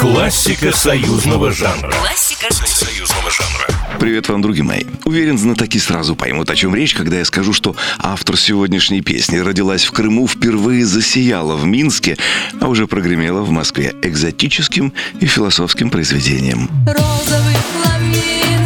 Классика союзного жанра. Классика союзного жанра. Привет вам, друзья мои. Уверен, знатоки сразу поймут, о чем речь, когда я скажу, что автор сегодняшней песни родилась в Крыму, впервые засияла в Минске, а уже прогремела в Москве экзотическим и философским произведением. Розовый фламинго,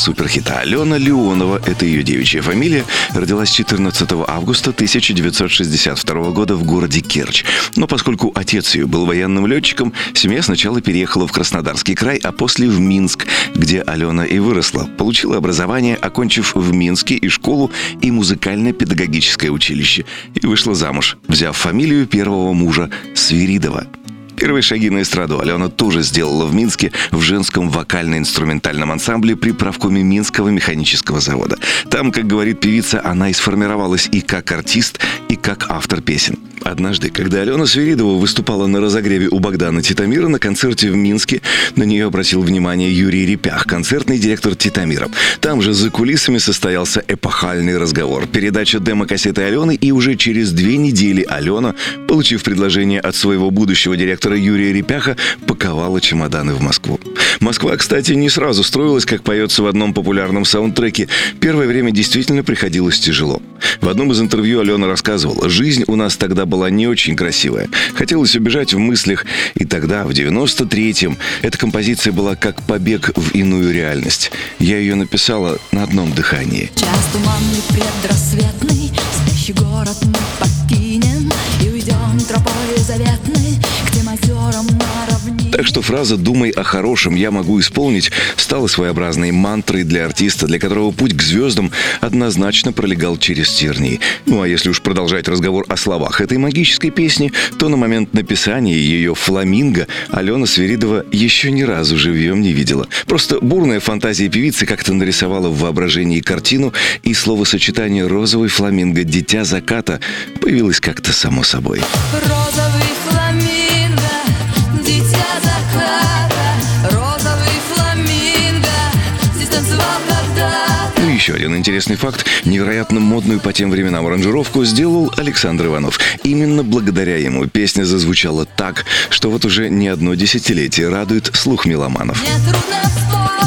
суперхита Алена Леонова, это ее девичья фамилия, родилась 14 августа 1962 года в городе Керчь. Но поскольку отец ее был военным летчиком, семья сначала переехала в Краснодарский край, а после в Минск, где Алена и выросла. Получила образование, окончив в Минске и школу, и музыкально-педагогическое училище. И вышла замуж, взяв фамилию первого мужа Свиридова. Первые шаги на эстраду Алена тоже сделала в Минске в женском вокально-инструментальном ансамбле при правкоме Минского механического завода. Там, как говорит певица, она и сформировалась и как артист, и как автор песен. Однажды, когда Алена Свиридова выступала на разогреве у Богдана Титамира на концерте в Минске, на нее обратил внимание Юрий Репях, концертный директор Титамира. Там же за кулисами состоялся эпохальный разговор. Передача демо-кассеты Алены, и уже через две недели Алена, получив предложение от своего будущего директора Юрия Репяха, паковала чемоданы в Москву. Москва, кстати, не сразу строилась, как поется в одном популярном саундтреке. Первое время действительно приходилось тяжело. В одном из интервью Алена рассказывала, жизнь у нас тогда была не очень красивая. Хотелось убежать в мыслях, и тогда, в 93-м, эта композиция была как побег в иную реальность. Я ее написала на одном дыхании. Час туманный предрассветный, Так что фраза «думай о хорошем, я могу исполнить» стала своеобразной мантрой для артиста, для которого путь к звездам однозначно пролегал через тернии. Ну а если уж продолжать разговор о словах этой магической песни, то на момент написания ее «Фламинго» Алена Свиридова еще ни разу живьем не видела. Просто бурная фантазия певицы как-то нарисовала в воображении картину, и словосочетание «розовый фламинго. Дитя заката» появилось как-то само собой. Розовый еще один интересный факт. Невероятно модную по тем временам аранжировку сделал Александр Иванов. Именно благодаря ему песня зазвучала так, что вот уже не одно десятилетие радует слух меломанов. Мне трудно вспомнить.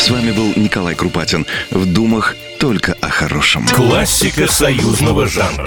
С вами был Николай Крупатин. В Думах только о хорошем. Классика союзного жанра.